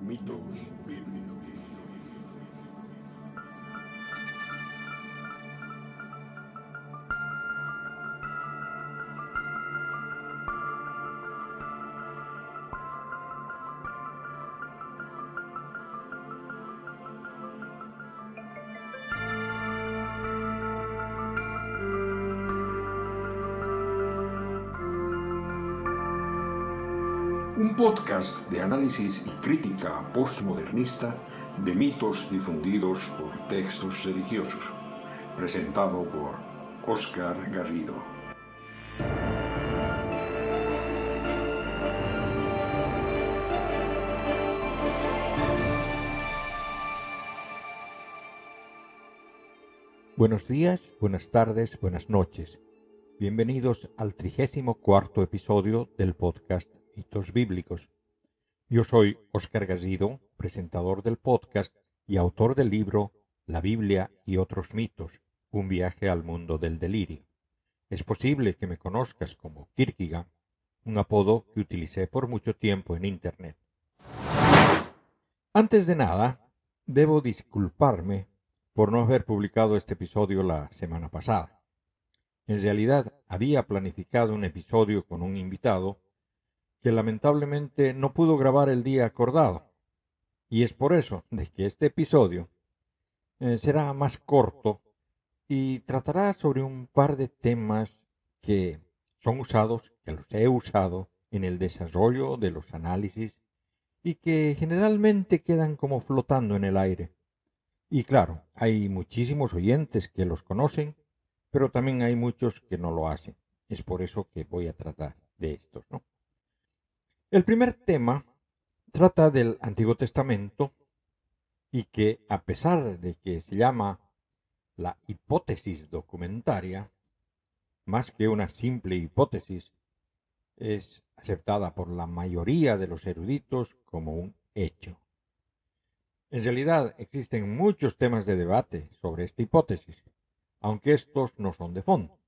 Mitos bíblicos. Podcast de análisis y crítica postmodernista de mitos difundidos por textos religiosos, presentado por Oscar Garrido. Buenos días, buenas tardes, buenas noches. Bienvenidos al trigésimo cuarto episodio del podcast Mitos Bíblicos. Yo soy Oscar Garrido, presentador del podcast y autor del libro La Biblia y otros mitos, un viaje al mundo del delirio. Es posible que me conozcas como Kierkegaard, un apodo que utilicé por mucho tiempo en Internet. Antes de nada, debo disculparme por no haber publicado este episodio la semana pasada. En realidad, había planificado un episodio con un invitado que lamentablemente no pudo grabar el día acordado. Y es por eso de que este episodio eh, será más corto y tratará sobre un par de temas que son usados, que los he usado en el desarrollo de los análisis y que generalmente quedan como flotando en el aire. Y claro, hay muchísimos oyentes que los conocen, pero también hay muchos que no lo hacen. Es por eso que voy a tratar de estos, ¿no? El primer tema trata del Antiguo Testamento y que a pesar de que se llama la hipótesis documentaria, más que una simple hipótesis, es aceptada por la mayoría de los eruditos como un hecho. En realidad existen muchos temas de debate sobre esta hipótesis, aunque estos no son de fondo.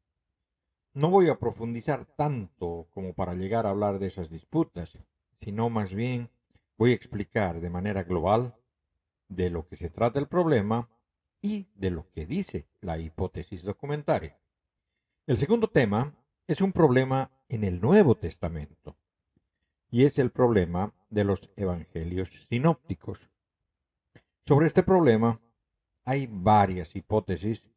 No voy a profundizar tanto como para llegar a hablar de esas disputas, sino más bien voy a explicar de manera global de lo que se trata el problema y de lo que dice la hipótesis documentaria. El segundo tema es un problema en el Nuevo Testamento y es el problema de los evangelios sinópticos. Sobre este problema hay varias hipótesis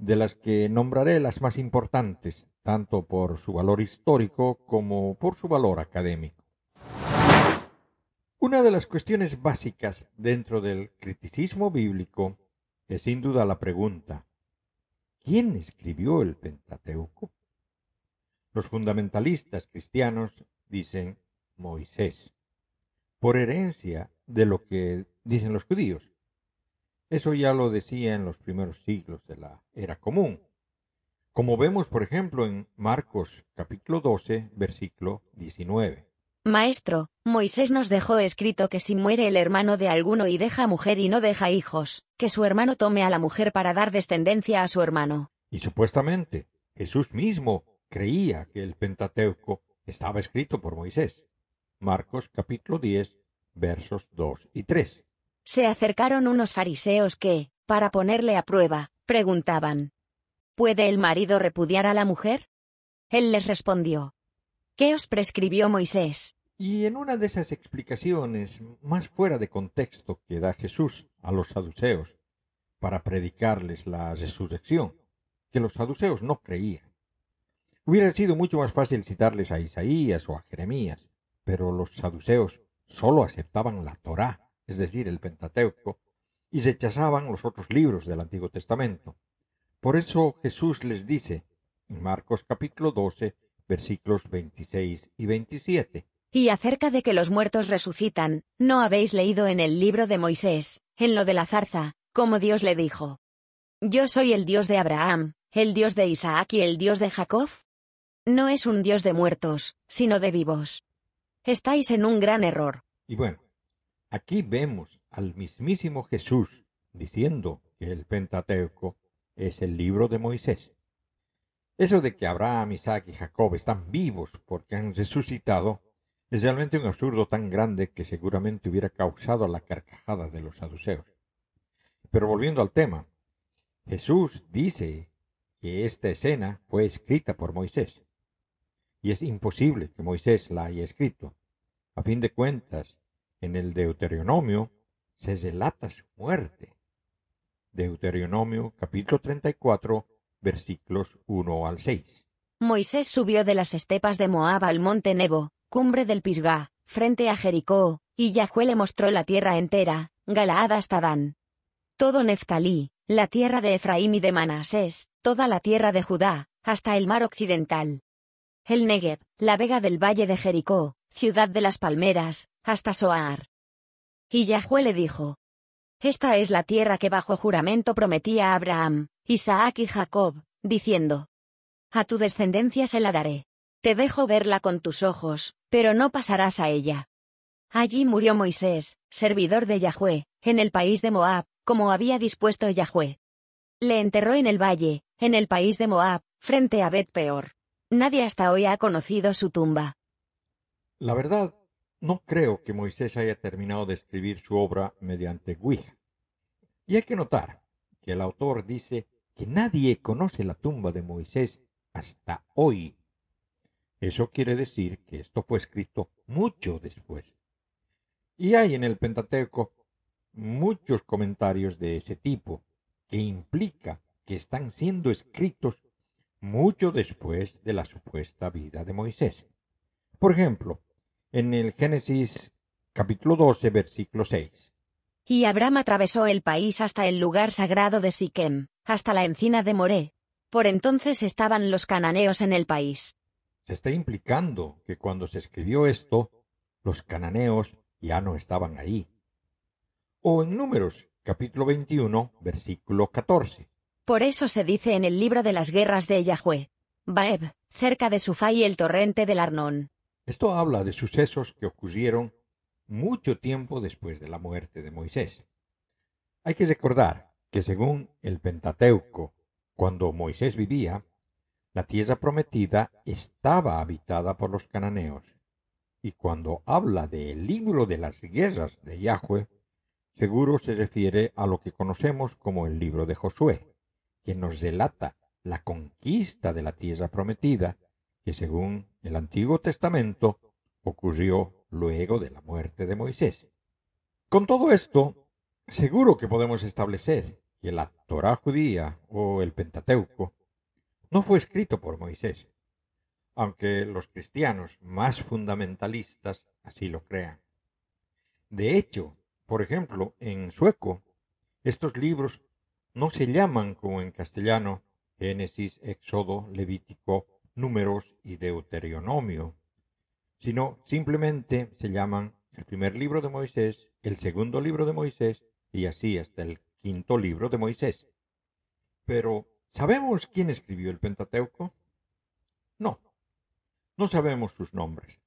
de las que nombraré las más importantes, tanto por su valor histórico como por su valor académico. Una de las cuestiones básicas dentro del criticismo bíblico es sin duda la pregunta, ¿quién escribió el Pentateuco? Los fundamentalistas cristianos dicen Moisés, por herencia de lo que dicen los judíos. Eso ya lo decía en los primeros siglos de la era común. Como vemos, por ejemplo, en Marcos capítulo 12, versículo 19. Maestro, Moisés nos dejó escrito que si muere el hermano de alguno y deja mujer y no deja hijos, que su hermano tome a la mujer para dar descendencia a su hermano. Y supuestamente, Jesús mismo creía que el Pentateuco estaba escrito por Moisés. Marcos capítulo 10, versos 2 y 3. Se acercaron unos fariseos que, para ponerle a prueba, preguntaban, ¿Puede el marido repudiar a la mujer? Él les respondió, ¿Qué os prescribió Moisés? Y en una de esas explicaciones más fuera de contexto que da Jesús a los saduceos para predicarles la resurrección, que los saduceos no creían. Hubiera sido mucho más fácil citarles a Isaías o a Jeremías, pero los saduceos solo aceptaban la Torá es decir, el Pentateuco, y rechazaban los otros libros del Antiguo Testamento. Por eso Jesús les dice, en Marcos capítulo 12, versículos 26 y 27. Y acerca de que los muertos resucitan, ¿no habéis leído en el libro de Moisés, en lo de la zarza, como Dios le dijo? Yo soy el Dios de Abraham, el Dios de Isaac y el Dios de Jacob. No es un Dios de muertos, sino de vivos. Estáis en un gran error. Y bueno, Aquí vemos al mismísimo Jesús diciendo que el Pentateuco es el libro de Moisés. Eso de que Abraham, Isaac y Jacob están vivos porque han resucitado Es realmente un absurdo tan grande que seguramente hubiera causado la carcajada de los saduceos. Pero volviendo al tema, Jesús dice que esta escena fue escrita por Moisés. Y es imposible que Moisés la haya escrito. A fin de cuentas, en el Deuteronomio se relata su muerte. Deuteronomio capítulo 34 versículos 1 al 6. Moisés subió de las estepas de Moab al monte Nebo, cumbre del Pisgah, frente a Jericó, y Yahweh le mostró la tierra entera, Galaad hasta Dan. Todo Neftalí, la tierra de Efraín y de Manasés, toda la tierra de Judá, hasta el mar occidental. El Negev, la vega del valle de Jericó, ciudad de las palmeras, hasta Soar. Y Yahweh le dijo, Esta es la tierra que bajo juramento prometía a Abraham, Isaac y Jacob, diciendo, A tu descendencia se la daré. Te dejo verla con tus ojos, pero no pasarás a ella. Allí murió Moisés, servidor de Yahweh, en el país de Moab, como había dispuesto Yahweh. Le enterró en el valle, en el país de Moab, frente a Bet Peor. Nadie hasta hoy ha conocido su tumba. La verdad, no creo que Moisés haya terminado de escribir su obra mediante Ouija. Y hay que notar que el autor dice que nadie conoce la tumba de Moisés hasta hoy. Eso quiere decir que esto fue escrito mucho después. Y hay en el Pentateuco muchos comentarios de ese tipo, que implica que están siendo escritos mucho después de la supuesta vida de Moisés. Por ejemplo, en el Génesis capítulo 12, versículo 6. Y Abraham atravesó el país hasta el lugar sagrado de Siquem, hasta la encina de Moré. Por entonces estaban los cananeos en el país. Se está implicando que cuando se escribió esto, los cananeos ya no estaban ahí. O en Números, capítulo 21, versículo 14. Por eso se dice en el libro de las guerras de Yahweh, Baeb, cerca de Sufai el torrente del Arnón. Esto habla de sucesos que ocurrieron mucho tiempo después de la muerte de Moisés. Hay que recordar que según el Pentateuco, cuando Moisés vivía, la tierra prometida estaba habitada por los cananeos. Y cuando habla del libro de las guerras de Yahweh, seguro se refiere a lo que conocemos como el libro de Josué, que nos relata la conquista de la tierra prometida que según el Antiguo Testamento ocurrió luego de la muerte de Moisés. Con todo esto, seguro que podemos establecer que la Torá judía o el Pentateuco no fue escrito por Moisés, aunque los cristianos más fundamentalistas así lo crean. De hecho, por ejemplo, en sueco, estos libros no se llaman como en castellano Génesis, Éxodo, Levítico números y deuteronomio, sino simplemente se llaman el primer libro de Moisés, el segundo libro de Moisés y así hasta el quinto libro de Moisés. Pero, ¿sabemos quién escribió el Pentateuco? No, no sabemos sus nombres.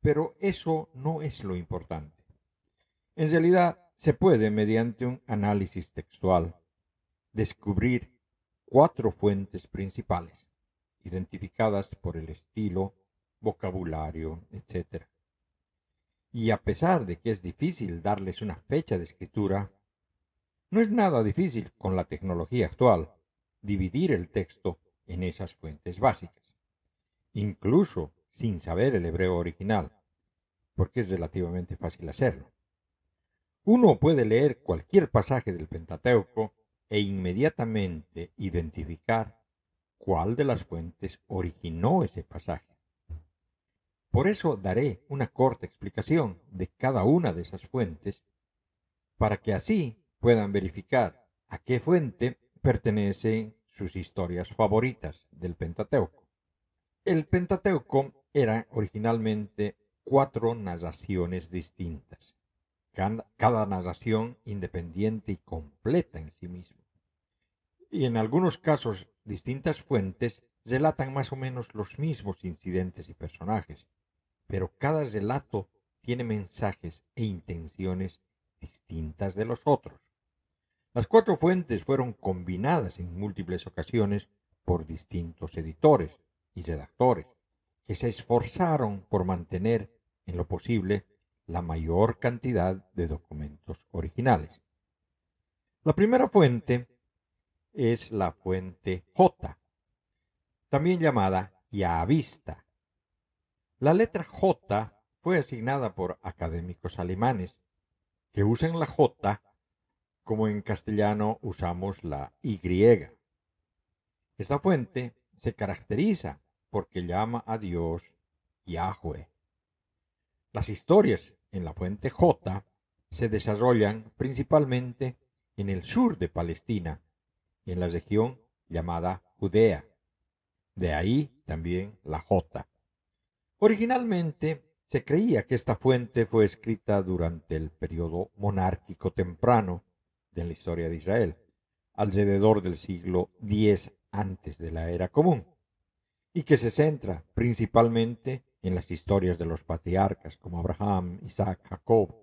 Pero eso no es lo importante. En realidad, se puede, mediante un análisis textual, descubrir cuatro fuentes principales identificadas por el estilo, vocabulario, etc. Y a pesar de que es difícil darles una fecha de escritura, no es nada difícil con la tecnología actual dividir el texto en esas fuentes básicas, incluso sin saber el hebreo original, porque es relativamente fácil hacerlo. Uno puede leer cualquier pasaje del Pentateuco e inmediatamente identificar cuál de las fuentes originó ese pasaje. Por eso daré una corta explicación de cada una de esas fuentes, para que así puedan verificar a qué fuente pertenecen sus historias favoritas del Pentateuco. El Pentateuco era originalmente cuatro narraciones distintas, cada narración independiente y completa en sí misma. Y en algunos casos distintas fuentes relatan más o menos los mismos incidentes y personajes, pero cada relato tiene mensajes e intenciones distintas de los otros. Las cuatro fuentes fueron combinadas en múltiples ocasiones por distintos editores y redactores, que se esforzaron por mantener en lo posible la mayor cantidad de documentos originales. La primera fuente es la fuente J, también llamada Yavista. La letra J fue asignada por académicos alemanes que usan la J como en castellano usamos la Y. Esta fuente se caracteriza porque llama a Dios Yahweh. Las historias en la fuente J se desarrollan principalmente en el sur de Palestina, en la región llamada Judea. De ahí también la J. Originalmente se creía que esta fuente fue escrita durante el periodo monárquico temprano de la historia de Israel, alrededor del siglo X antes de la era común, y que se centra principalmente en las historias de los patriarcas como Abraham, Isaac, Jacob,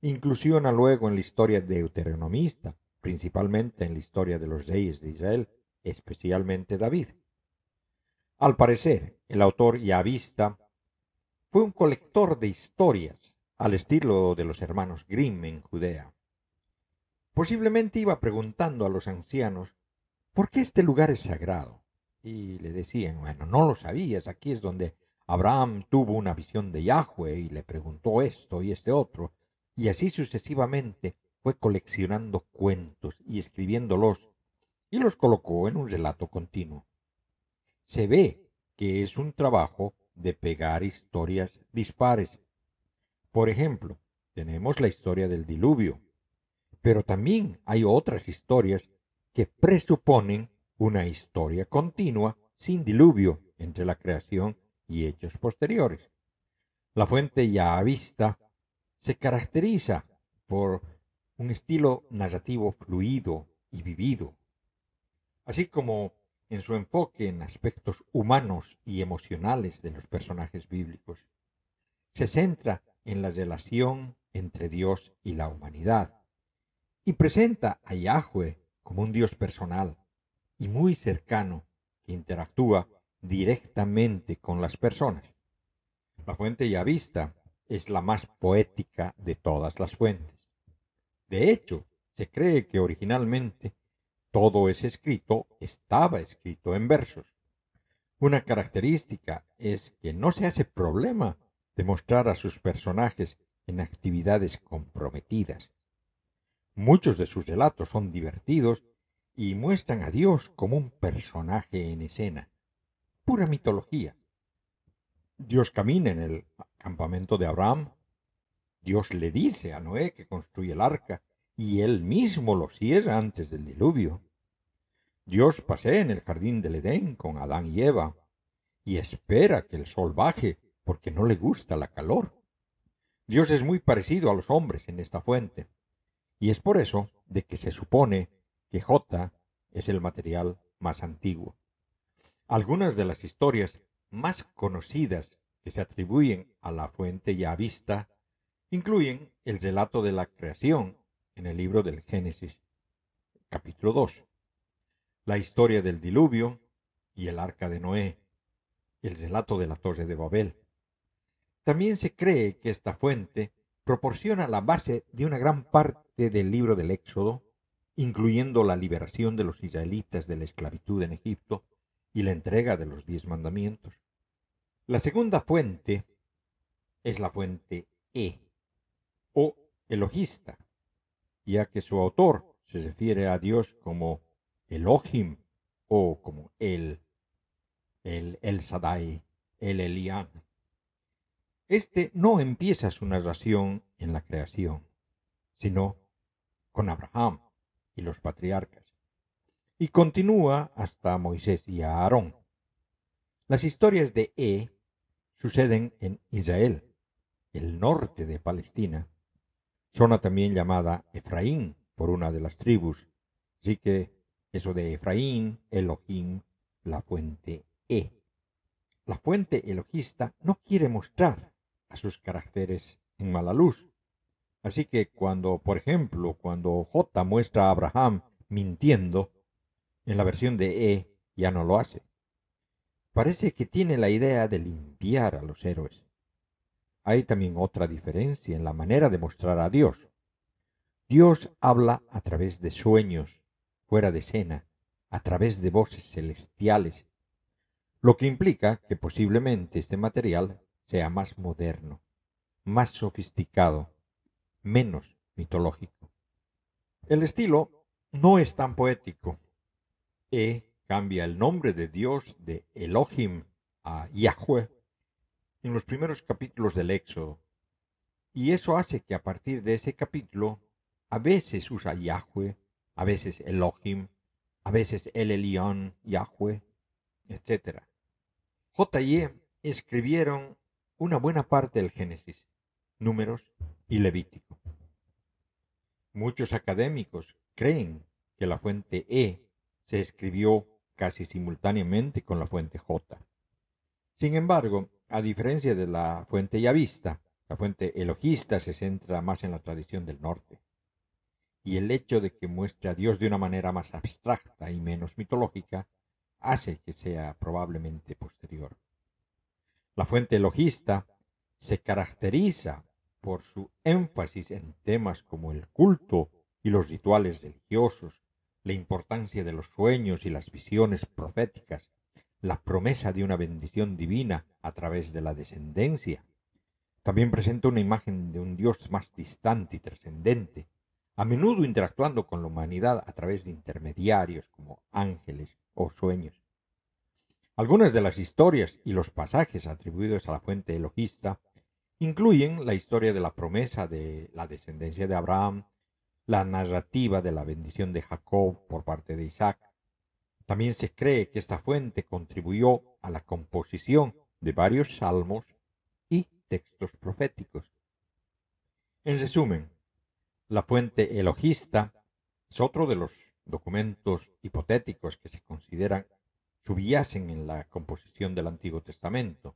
inclusiona luego en la historia deuteronomista, principalmente en la historia de los reyes de Israel, especialmente David. Al parecer, el autor Yavista fue un colector de historias al estilo de los hermanos Grimm en Judea. Posiblemente iba preguntando a los ancianos, ¿por qué este lugar es sagrado? Y le decían, bueno, no lo sabías, aquí es donde Abraham tuvo una visión de Yahweh y le preguntó esto y este otro, y así sucesivamente fue coleccionando cuentos y escribiéndolos, y los colocó en un relato continuo. Se ve que es un trabajo de pegar historias dispares. Por ejemplo, tenemos la historia del diluvio, pero también hay otras historias que presuponen una historia continua sin diluvio entre la creación y hechos posteriores. La fuente ya vista se caracteriza por un estilo narrativo fluido y vivido, así como en su enfoque en aspectos humanos y emocionales de los personajes bíblicos. Se centra en la relación entre Dios y la humanidad y presenta a Yahweh como un Dios personal y muy cercano que interactúa directamente con las personas. La fuente ya vista es la más poética de todas las fuentes. De hecho, se cree que originalmente todo ese escrito estaba escrito en versos. Una característica es que no se hace problema de mostrar a sus personajes en actividades comprometidas. Muchos de sus relatos son divertidos y muestran a Dios como un personaje en escena pura mitología. Dios camina en el campamento de Abraham. Dios le dice a Noé que construye el arca y él mismo lo cierra antes del diluvio. Dios pasea en el jardín del Edén con Adán y Eva y espera que el sol baje porque no le gusta la calor. Dios es muy parecido a los hombres en esta fuente y es por eso de que se supone que J es el material más antiguo. Algunas de las historias más conocidas que se atribuyen a la fuente ya vista incluyen el relato de la creación en el libro del Génesis, capítulo 2, la historia del diluvio y el arca de Noé, el relato de la torre de Babel. También se cree que esta fuente proporciona la base de una gran parte del libro del Éxodo, incluyendo la liberación de los israelitas de la esclavitud en Egipto y la entrega de los diez mandamientos. La segunda fuente es la fuente E, o elogista, ya que su autor se refiere a Dios como Elohim o como El, el El Sadai, el Elián. Este no empieza su narración en la creación, sino con Abraham y los patriarcas y continúa hasta Moisés y Aarón. Las historias de E suceden en Israel, el norte de Palestina, zona también llamada Efraín por una de las tribus, así que eso de Efraín, Elohim, la fuente E. La fuente elogista no quiere mostrar a sus caracteres en mala luz. Así que cuando, por ejemplo, cuando J muestra a Abraham mintiendo, en la versión de E ya no lo hace. parece que tiene la idea de limpiar a los héroes. Hay también otra diferencia en la manera de mostrar a Dios. Dios habla a través de sueños, fuera de escena, a través de voces celestiales, lo que implica que posiblemente este material sea más moderno, más sofisticado, menos mitológico. El estilo no es tan poético. E cambia el nombre de Dios de Elohim a Yahweh en los primeros capítulos del Éxodo. Y eso hace que a partir de ese capítulo a veces usa Yahweh, a veces Elohim, a veces El Elión, Yahweh, etc. J. y E. escribieron una buena parte del Génesis, Números y Levítico. Muchos académicos creen que la fuente E se escribió casi simultáneamente con la fuente J. Sin embargo, a diferencia de la fuente yavista, la fuente elogista se centra más en la tradición del norte. Y el hecho de que muestre a Dios de una manera más abstracta y menos mitológica hace que sea probablemente posterior. La fuente elogista se caracteriza por su énfasis en temas como el culto y los rituales religiosos, la importancia de los sueños y las visiones proféticas, la promesa de una bendición divina a través de la descendencia. También presenta una imagen de un Dios más distante y trascendente, a menudo interactuando con la humanidad a través de intermediarios como ángeles o sueños. Algunas de las historias y los pasajes atribuidos a la fuente elogista incluyen la historia de la promesa de la descendencia de Abraham, la narrativa de la bendición de Jacob por parte de Isaac. También se cree que esta fuente contribuyó a la composición de varios salmos y textos proféticos. En resumen, la fuente elogista es otro de los documentos hipotéticos que se consideran subyacen en la composición del Antiguo Testamento.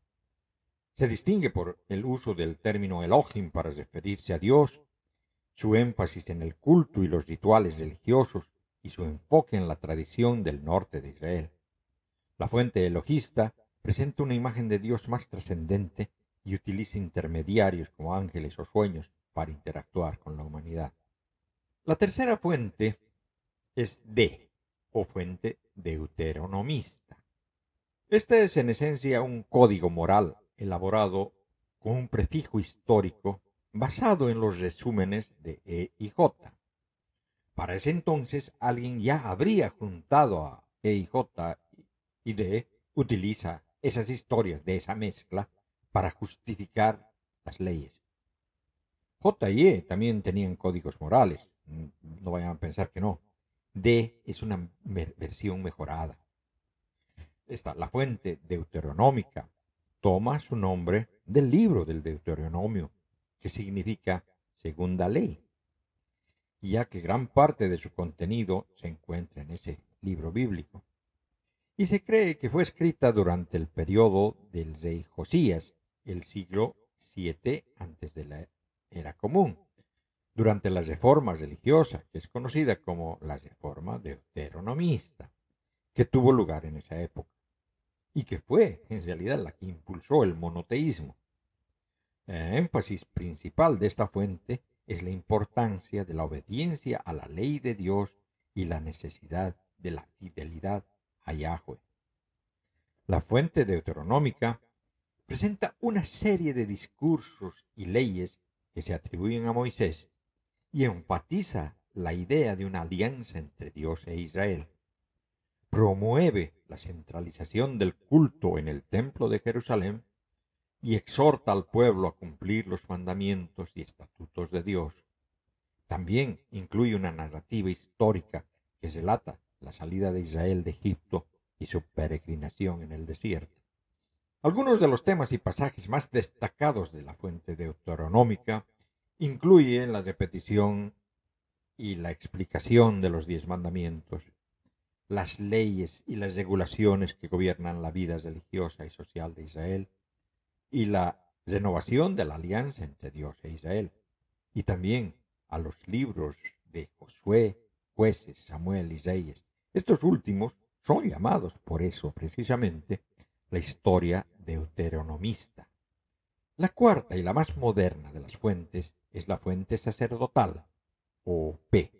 Se distingue por el uso del término Elohim para referirse a Dios, su énfasis en el culto y los rituales religiosos y su enfoque en la tradición del norte de Israel. La fuente elogista presenta una imagen de Dios más trascendente y utiliza intermediarios como ángeles o sueños para interactuar con la humanidad. La tercera fuente es D, o fuente deuteronomista. Este es en esencia un código moral elaborado con un prefijo histórico basado en los resúmenes de E y J. Para ese entonces alguien ya habría juntado a E y D utiliza esas historias de esa mezcla para justificar las leyes. J y E también tenían códigos morales, no vayan a pensar que no. D es una versión mejorada. Esta, la fuente deuteronómica, toma su nombre del libro del Deuteronomio, que significa segunda ley, ya que gran parte de su contenido se encuentra en ese libro bíblico. Y se cree que fue escrita durante el periodo del rey Josías, el siglo VII antes de la era común, durante la reforma religiosa, que es conocida como la reforma deuteronomista, que tuvo lugar en esa época y que fue en realidad la que impulsó el monoteísmo. El énfasis principal de esta fuente es la importancia de la obediencia a la ley de Dios y la necesidad de la fidelidad a Yahweh. La fuente deuteronómica presenta una serie de discursos y leyes que se atribuyen a Moisés y enfatiza la idea de una alianza entre Dios e Israel promueve la centralización del culto en el templo de Jerusalén y exhorta al pueblo a cumplir los mandamientos y estatutos de Dios. También incluye una narrativa histórica que relata la salida de Israel de Egipto y su peregrinación en el desierto. Algunos de los temas y pasajes más destacados de la fuente deuteronómica incluyen la repetición y la explicación de los diez mandamientos, las leyes y las regulaciones que gobiernan la vida religiosa y social de Israel y la renovación de la alianza entre Dios e Israel, y también a los libros de Josué, jueces, Samuel y Reyes. Estos últimos son llamados por eso precisamente la historia deuteronomista. La cuarta y la más moderna de las fuentes es la fuente sacerdotal, o P.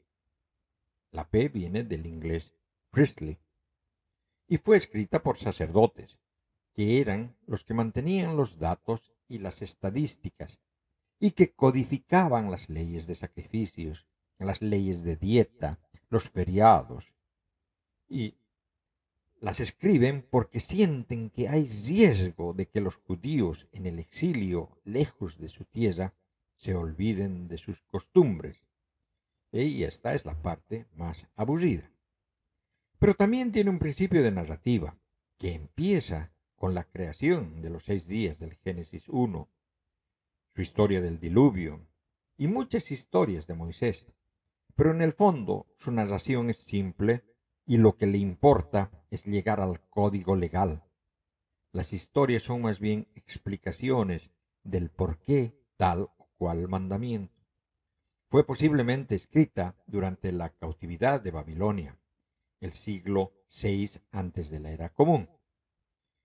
La P viene del inglés priestly y fue escrita por sacerdotes, que eran los que mantenían los datos y las estadísticas y que codificaban las leyes de sacrificios, las leyes de dieta, los feriados, y las escriben porque sienten que hay riesgo de que los judíos en el exilio, lejos de su tierra, se olviden de sus costumbres. Y esta es la parte más aburrida. Pero también tiene un principio de narrativa, que empieza con la creación de los seis días del Génesis 1, su historia del diluvio y muchas historias de Moisés. Pero en el fondo su narración es simple y lo que le importa es llegar al código legal. Las historias son más bien explicaciones del por qué tal o cual mandamiento. Fue posiblemente escrita durante la cautividad de Babilonia, el siglo VI antes de la era común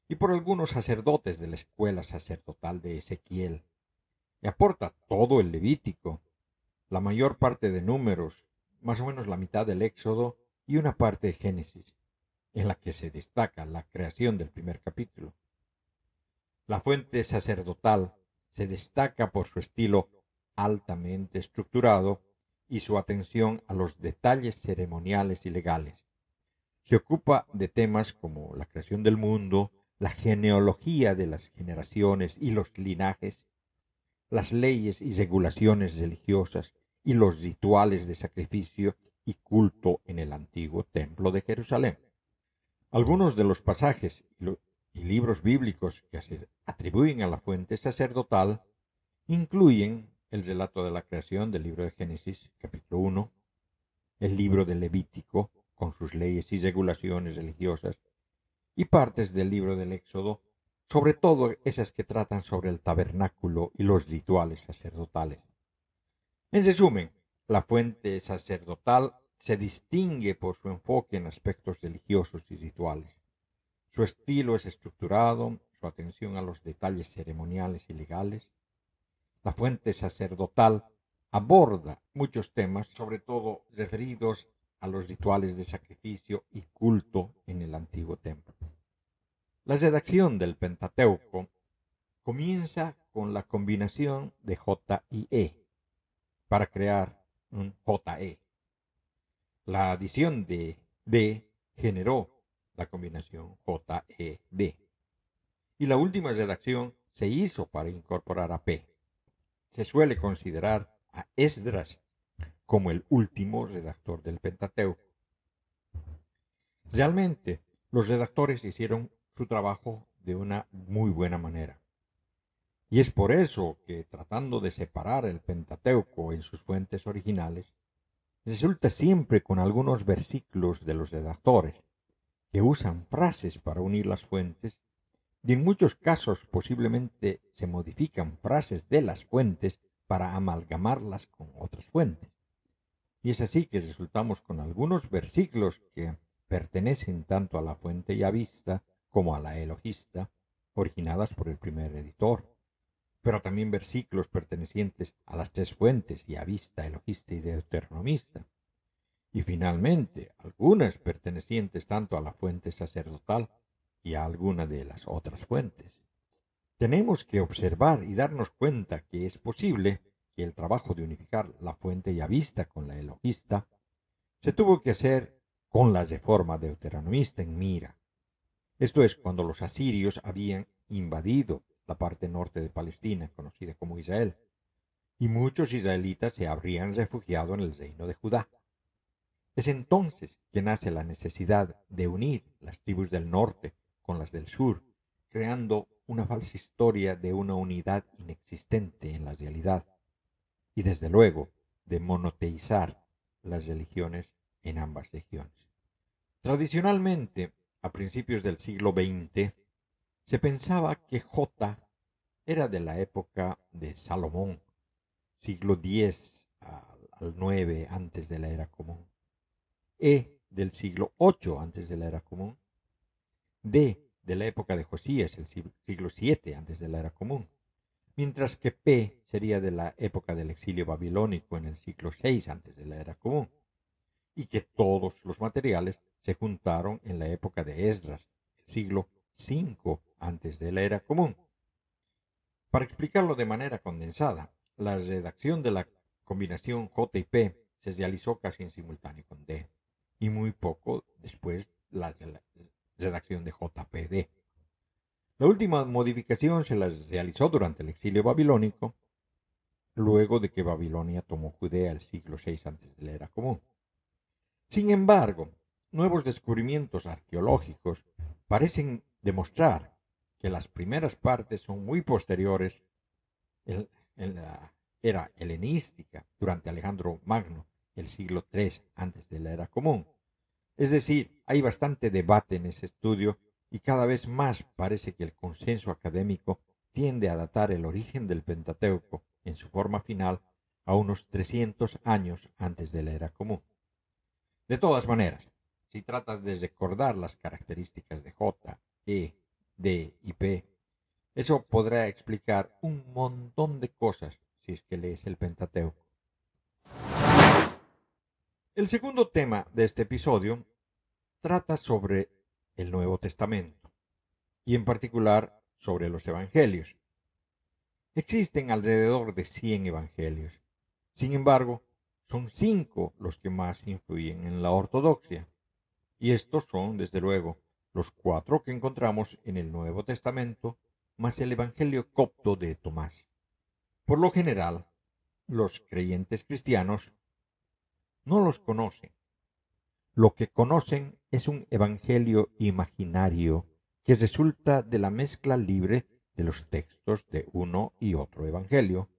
y por algunos sacerdotes de la escuela sacerdotal de Ezequiel. Y aporta todo el Levítico, la mayor parte de números, más o menos la mitad del Éxodo y una parte de Génesis, en la que se destaca la creación del primer capítulo. La fuente sacerdotal se destaca por su estilo altamente estructurado y su atención a los detalles ceremoniales y legales. Se ocupa de temas como la creación del mundo, la genealogía de las generaciones y los linajes, las leyes y regulaciones religiosas y los rituales de sacrificio y culto en el antiguo templo de Jerusalén. Algunos de los pasajes y, libros bíblicos que se atribuyen a la fuente sacerdotal incluyen el relato de la creación del libro de Génesis, capítulo 1, el libro de Levítico, con sus leyes y regulaciones religiosas, y partes del libro del Éxodo, sobre todo esas que tratan sobre el tabernáculo y los rituales sacerdotales. En resumen, la fuente sacerdotal se distingue por su enfoque en aspectos religiosos y rituales. Su estilo es estructurado, su atención a los detalles ceremoniales y legales. La fuente sacerdotal aborda muchos temas, sobre todo referidos a los rituales de sacrificio y culto en el antiguo templo. La redacción del Pentateuco comienza con la combinación de J y E para crear un JE. La adición de D generó la combinación JED. Y la última redacción se hizo para incorporar a P. Se suele considerar a Esdras como el último redactor del Pentateuco. Realmente, los redactores hicieron su trabajo de una muy buena manera. Y es por eso que, tratando de separar el Pentateuco en sus fuentes originales, resulta siempre con algunos versículos de los redactores, que usan frases para unir las fuentes, y en muchos casos posiblemente se modifican frases de las fuentes para amalgamarlas con otras fuentes. Y es así que resultamos con algunos versículos que pertenecen tanto a la fuente ya vista como a la elogista, originadas por el primer editor, pero también versículos pertenecientes a las tres fuentes, y a vista, elogista y deuteronomista, y finalmente algunas pertenecientes tanto a la fuente sacerdotal y a alguna de las otras fuentes. Tenemos que observar y darnos cuenta que es posible el trabajo de unificar la fuente ya vista con la elogista se tuvo que hacer con la reforma deuteronomista en mira. Esto es cuando los asirios habían invadido la parte norte de Palestina, conocida como Israel, y muchos israelitas se habrían refugiado en el reino de Judá. Es entonces que nace la necesidad de unir las tribus del norte con las del sur, creando una falsa historia de una unidad inexistente en la realidad y desde luego de monoteizar las religiones en ambas regiones. Tradicionalmente, a principios del siglo XX, se pensaba que J era de la época de Salomón, siglo X al 9 antes de la era común, E del siglo VIII antes de la era común, D de la época de Josías, el siglo VII antes de la era común, mientras que P sería de la época del exilio babilónico en el siglo VI antes de la era común, y que todos los materiales se juntaron en la época de Esdras, siglo V antes de la era común. Para explicarlo de manera condensada, la redacción de la combinación J y P se realizó casi en simultáneo con D, y muy poco después la redacción de JPD. La última modificación se la realizó durante el exilio babilónico, luego de que Babilonia tomó Judea el siglo VI antes de la era común. Sin embargo, nuevos descubrimientos arqueológicos parecen demostrar que las primeras partes son muy posteriores en, la era helenística durante Alejandro Magno, el siglo III antes de la era común. Es decir, hay bastante debate en ese estudio y cada vez más parece que el consenso académico tiende a datar el origen del Pentateuco en su forma final a unos 300 años antes de la era común. De todas maneras, si tratas de recordar las características de J, E, D y P, eso podrá explicar un montón de cosas si es que lees el Pentateuco. El segundo tema de este episodio trata sobre el Nuevo Testamento y en particular sobre los Evangelios. Existen alrededor de 100 Evangelios. Sin embargo, son cinco los que más influyen en la ortodoxia. Y estos son, desde luego, los cuatro que encontramos en el Nuevo Testamento, más el Evangelio copto de Tomás. Por lo general, los creyentes cristianos no los conocen. Lo que conocen es un evangelio imaginario que resulta de la mezcla libre de los textos de uno y otro evangelio,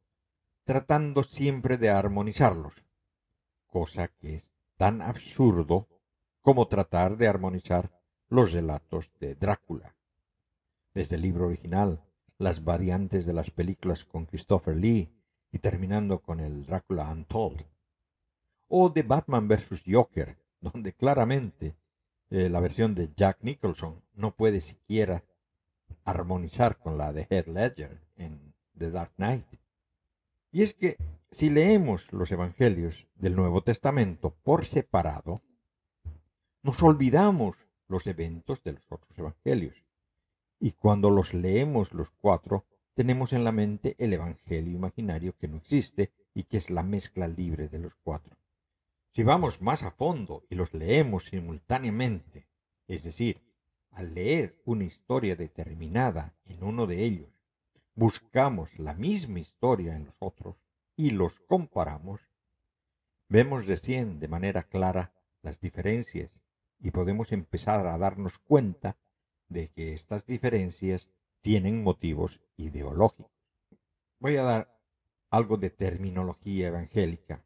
tratando siempre de armonizarlos, cosa que es tan absurdo como tratar de armonizar los relatos de Drácula. Desde el libro original, las variantes de las películas con Christopher Lee y terminando con el Drácula Untold o de Batman vs. Joker, donde claramente eh, la versión de Jack Nicholson no puede siquiera armonizar con la de Heath Ledger en The Dark Knight. Y es que si leemos los Evangelios del Nuevo Testamento por separado, nos olvidamos los eventos de los otros Evangelios. Y cuando los leemos los cuatro, tenemos en la mente el Evangelio imaginario que no existe y que es la mezcla libre de los cuatro. Si vamos más a fondo y los leemos simultáneamente, es decir, al leer una historia determinada en uno de ellos, buscamos la misma historia en los otros y los comparamos, vemos recién de manera clara las diferencias y podemos empezar a darnos cuenta de que estas diferencias tienen motivos ideológicos. Voy a dar algo de terminología evangélica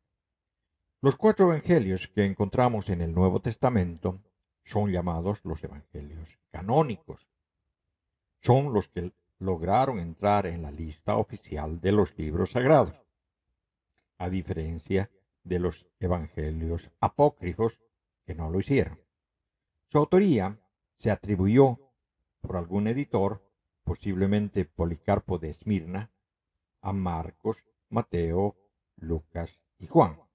los cuatro evangelios que encontramos en el Nuevo Testamento son llamados los evangelios canónicos. Son los que lograron entrar en la lista oficial de los libros sagrados, a diferencia de los evangelios apócrifos que no lo hicieron. Su autoría se atribuyó por algún editor, posiblemente Policarpo de Esmirna, a Marcos, Mateo, Lucas y Juan.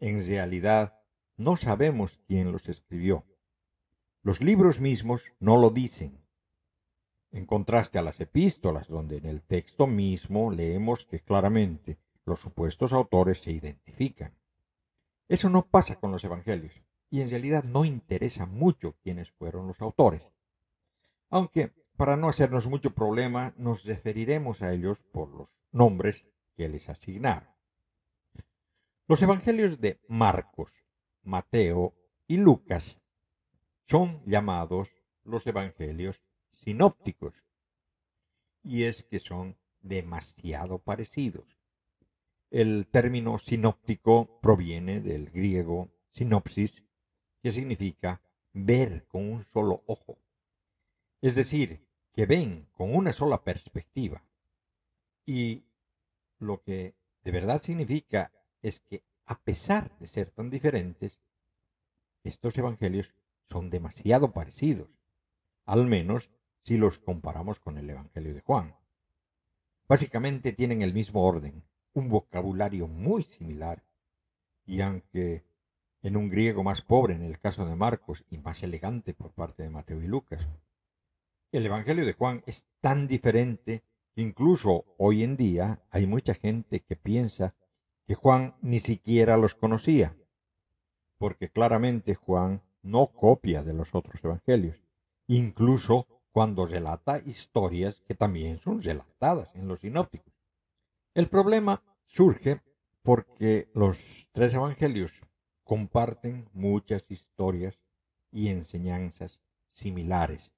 En realidad, no sabemos quién los escribió. Los libros mismos no lo dicen. En contraste a las epístolas, donde en el texto mismo leemos que claramente los supuestos autores se identifican. Eso no pasa con los evangelios, y en realidad no interesa mucho quiénes fueron los autores. Aunque, para no hacernos mucho problema, nos referiremos a ellos por los nombres que les asignaron. Los evangelios de Marcos, Mateo y Lucas son llamados los evangelios sinópticos, y es que son demasiado parecidos. El término sinóptico proviene del griego sinopsis, que significa ver con un solo ojo, es decir, que ven con una sola perspectiva. Y lo que de verdad significa es que, a pesar de ser tan diferentes, estos evangelios son demasiado parecidos, al menos si los comparamos con el Evangelio de Juan. Básicamente tienen el mismo orden, un vocabulario muy similar, y aunque en un griego más pobre en el caso de Marcos y más elegante por parte de Mateo y Lucas, el Evangelio de Juan es tan diferente que incluso hoy en día hay mucha gente que piensa que Juan ni siquiera los conocía, porque claramente Juan no copia de los otros evangelios, incluso cuando relata historias que también son relatadas en los sinópticos. El problema surge porque los tres evangelios comparten muchas historias y enseñanzas similares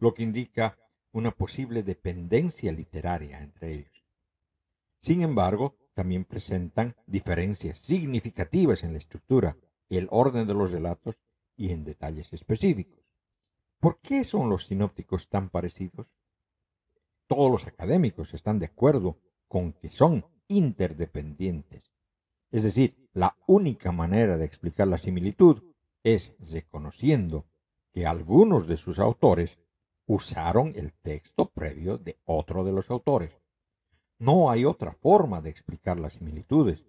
lo que indica una posible dependencia literaria entre ellos. Sin embargo, también presentan diferencias significativas en la estructura, el orden de los relatos y en detalles específicos. ¿Por qué son los sinópticos tan parecidos? Todos los académicos están de acuerdo con que son interdependientes. Es decir, la única manera de explicar la similitud es reconociendo que algunos de sus autores usaron el texto previo de otro de los autores. No hay otra forma de explicar las similitudes,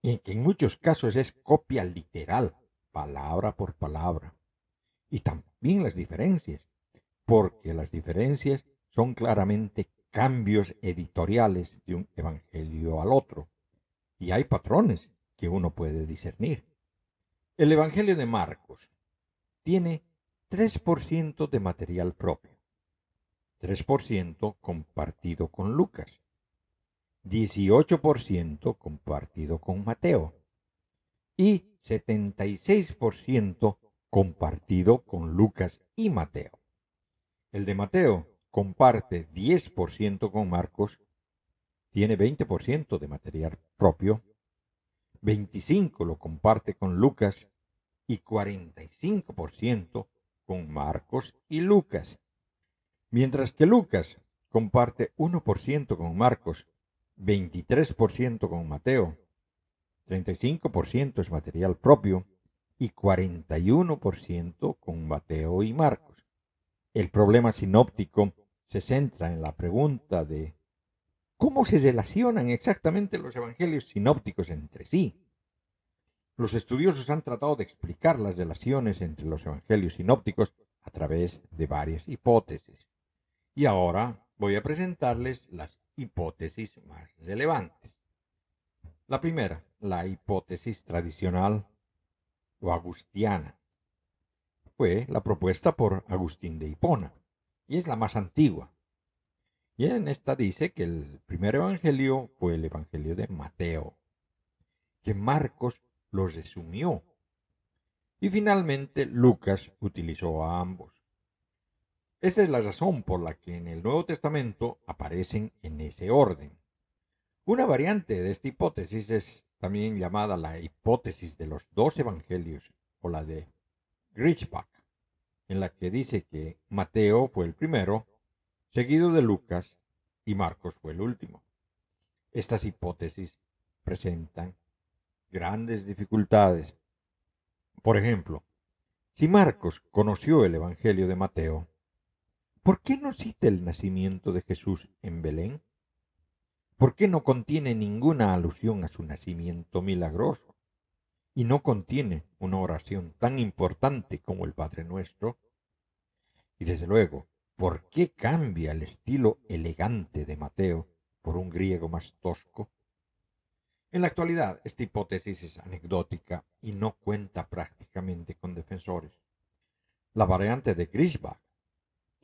y que en muchos casos es copia literal, palabra por palabra. Y también las diferencias, porque las diferencias son claramente cambios editoriales de un evangelio al otro, y hay patrones que uno puede discernir. El Evangelio de Marcos tiene 3% de material propio, 3% compartido con Lucas, 18% compartido con Mateo y 76% compartido con Lucas y Mateo. El de Mateo comparte 10% con Marcos, tiene 20% de material propio, 25% lo comparte con Lucas y 45% con Marcos y Lucas. Mientras que Lucas comparte 1% con Marcos, 23% con Mateo, 35% es material propio y 41% con Mateo y Marcos. El problema sinóptico se centra en la pregunta de ¿cómo se relacionan exactamente los evangelios sinópticos entre sí? Los estudiosos han tratado de explicar las relaciones entre los evangelios sinópticos a través de varias hipótesis. Y ahora voy a presentarles las hipótesis más relevantes. La primera, la hipótesis tradicional o agustiana, fue la propuesta por Agustín de Hipona y es la más antigua. Y en esta dice que el primer evangelio fue el evangelio de Mateo, que Marcos los resumió. Y finalmente Lucas utilizó a ambos. Esa es la razón por la que en el Nuevo Testamento aparecen en ese orden. Una variante de esta hipótesis es también llamada la hipótesis de los dos evangelios o la de Grichbach, en la que dice que Mateo fue el primero, seguido de Lucas y Marcos fue el último. Estas hipótesis presentan grandes dificultades. Por ejemplo, si Marcos conoció el Evangelio de Mateo, ¿por qué no cita el nacimiento de Jesús en Belén? ¿Por qué no contiene ninguna alusión a su nacimiento milagroso? Y no contiene una oración tan importante como el Padre Nuestro. Y desde luego, ¿por qué cambia el estilo elegante de Mateo por un griego más tosco? En la actualidad, esta hipótesis es anecdótica y no cuenta prácticamente con defensores. La variante de Griesbach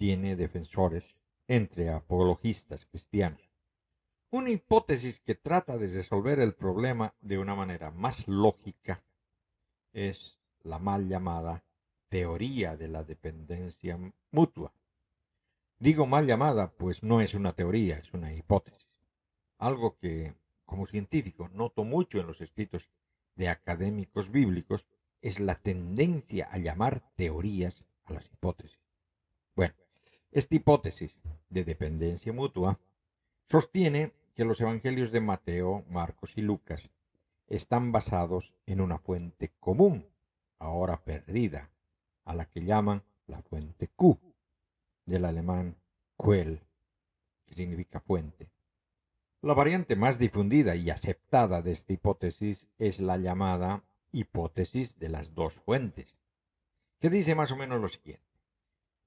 tiene defensores entre apologistas cristianos. Una hipótesis que trata de resolver el problema de una manera más lógica es la mal llamada teoría de la dependencia mutua. Digo mal llamada, pues no es una teoría, es una hipótesis. Algo que como científico noto mucho en los escritos de académicos bíblicos es la tendencia a llamar teorías a las hipótesis. Esta hipótesis de dependencia mutua sostiene que los evangelios de Mateo, Marcos y Lucas están basados en una fuente común, ahora perdida, a la que llaman la fuente Q, del alemán Quell, que significa fuente. La variante más difundida y aceptada de esta hipótesis es la llamada hipótesis de las dos fuentes, que dice más o menos lo siguiente.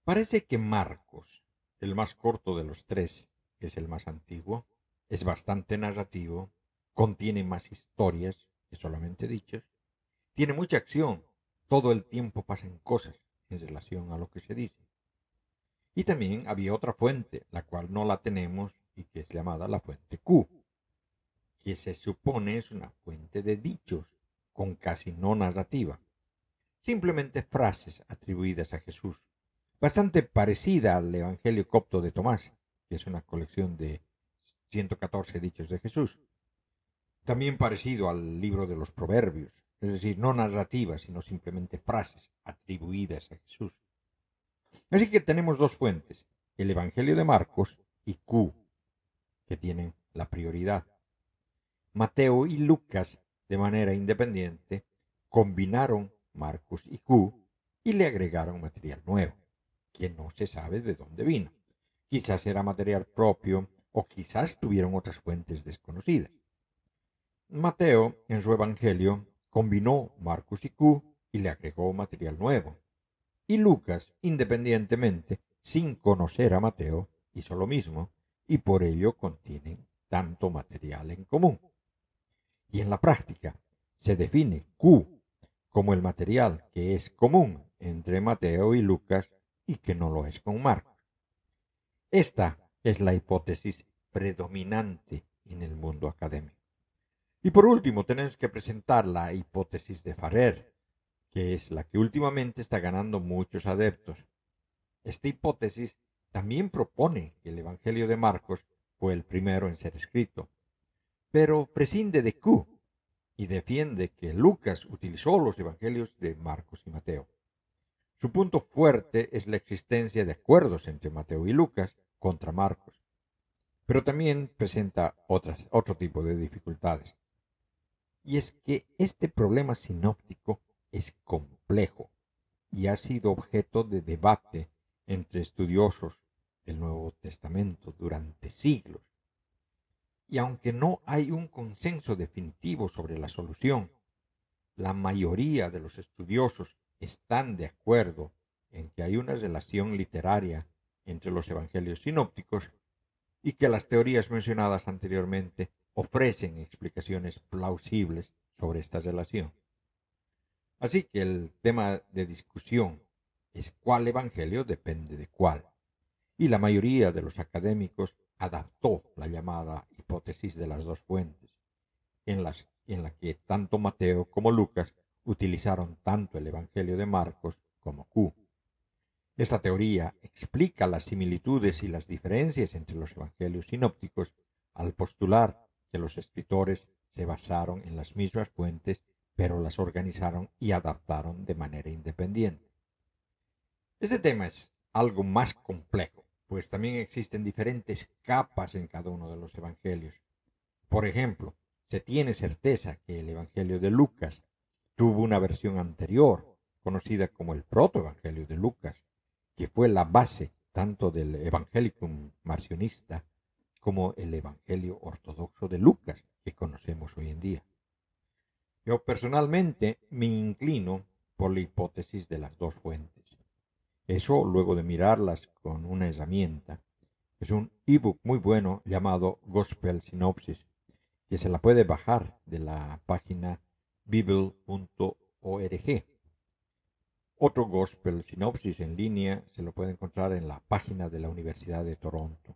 Parece que Marcos, el más corto de los tres, que es el más antiguo, es bastante narrativo, contiene más historias que solamente dichos, tiene mucha acción, todo el tiempo pasan cosas en relación a lo que se dice. Y también había otra fuente, la cual no la tenemos y que es llamada la fuente Q, que se supone es una fuente de dichos con casi no narrativa, simplemente frases atribuidas a Jesús, bastante parecida al Evangelio copto de Tomás, que es una colección de 114 dichos de Jesús, también parecido al libro de los Proverbios, es decir, no narrativas, sino simplemente frases atribuidas a Jesús. Así que tenemos dos fuentes, el Evangelio de Marcos y Q, que tienen la prioridad. Mateo y Lucas, de manera independiente, combinaron Marcos y Q y le agregaron material nuevo, que no se sabe de dónde vino. Quizás era material propio o quizás tuvieron otras fuentes desconocidas. Mateo, en su Evangelio, combinó Marcos y Q y le agregó material nuevo. Y Lucas, independientemente, sin conocer a Mateo, hizo lo mismo y por ello contienen tanto material en común. Y en la práctica se define Q como el material que es común entre Mateo y Lucas y que no lo es con Marcos. Esta es la hipótesis predominante en el mundo académico. Y por último, tenemos que presentar la hipótesis de Farrer, que es la que últimamente está ganando muchos adeptos. Esta hipótesis también propone que el Evangelio de Marcos fue el primero en ser escrito, pero prescinde de Q y defiende que Lucas utilizó los Evangelios de Marcos y Mateo. Su punto fuerte es la existencia de acuerdos entre Mateo y Lucas contra Marcos, pero también presenta otro tipo de dificultades. Y es que este problema sinóptico es complejo y ha sido objeto de debate entre estudiosos el Nuevo Testamento durante siglos. Y aunque no hay un consenso definitivo sobre la solución, la mayoría de los estudiosos están de acuerdo en que hay una relación literaria entre los evangelios sinópticos y que las teorías mencionadas anteriormente ofrecen explicaciones plausibles sobre esta relación. Así que el tema de discusión es cuál evangelio depende de cuál y la mayoría de los académicos adaptó la llamada hipótesis de las dos fuentes, en, las, en la que tanto Mateo como Lucas utilizaron tanto el Evangelio de Marcos como Q. Esta teoría explica las similitudes y las diferencias entre los evangelios sinópticos al postular que los escritores se basaron en las mismas fuentes, pero las organizaron y adaptaron de manera independiente. Este tema es algo más complejo pues también existen diferentes capas en cada uno de los evangelios. Por ejemplo, se tiene certeza que el Evangelio de Lucas tuvo una versión anterior, conocida como el protoevangelio de Lucas, que fue la base tanto del Evangelicum marcionista como el Evangelio ortodoxo de Lucas que conocemos hoy en día. Yo personalmente me inclino por la hipótesis de las dos fuentes. Eso luego de mirarlas con una herramienta. Es un ebook muy bueno llamado Gospel Synopsis, que se la puede bajar de la página bible.org. Otro Gospel Synopsis en línea se lo puede encontrar en la página de la Universidad de Toronto.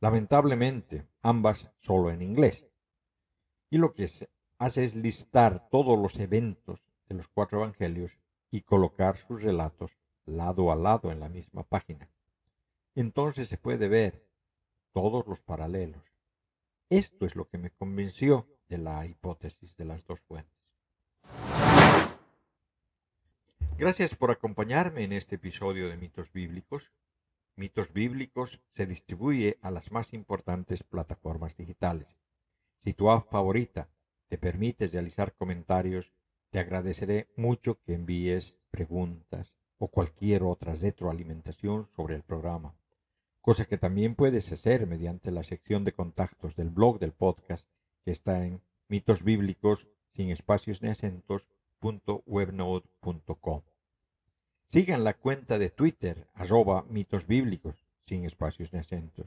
Lamentablemente, ambas solo en inglés. Y lo que hace es listar todos los eventos de los cuatro evangelios y colocar sus relatos lado a lado en la misma página. Entonces se puede ver todos los paralelos. Esto es lo que me convenció de la hipótesis de las dos fuentes. Gracias por acompañarme en este episodio de Mitos Bíblicos. Mitos Bíblicos se distribuye a las más importantes plataformas digitales. Si tu app favorita te permite realizar comentarios, te agradeceré mucho que envíes preguntas, o cualquier otra retroalimentación sobre el programa, cosa que también puedes hacer mediante la sección de contactos del blog del podcast que está en mitos bíblicos sin espacios ni acentos.webnode.com. Sigan la cuenta de Twitter, arroba mitos bíblicos, sin espacios ni acentos.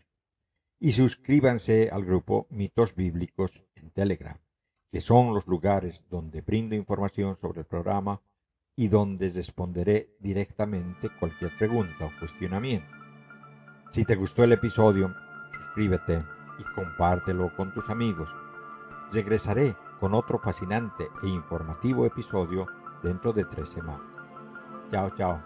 Y suscríbanse al grupo Mitos Bíblicos en Telegram, que son los lugares donde brindo información sobre el programa y donde responderé directamente cualquier pregunta o cuestionamiento. Si te gustó el episodio, suscríbete y compártelo con tus amigos. Regresaré con otro fascinante e informativo episodio dentro de tres semanas. Chao, chao.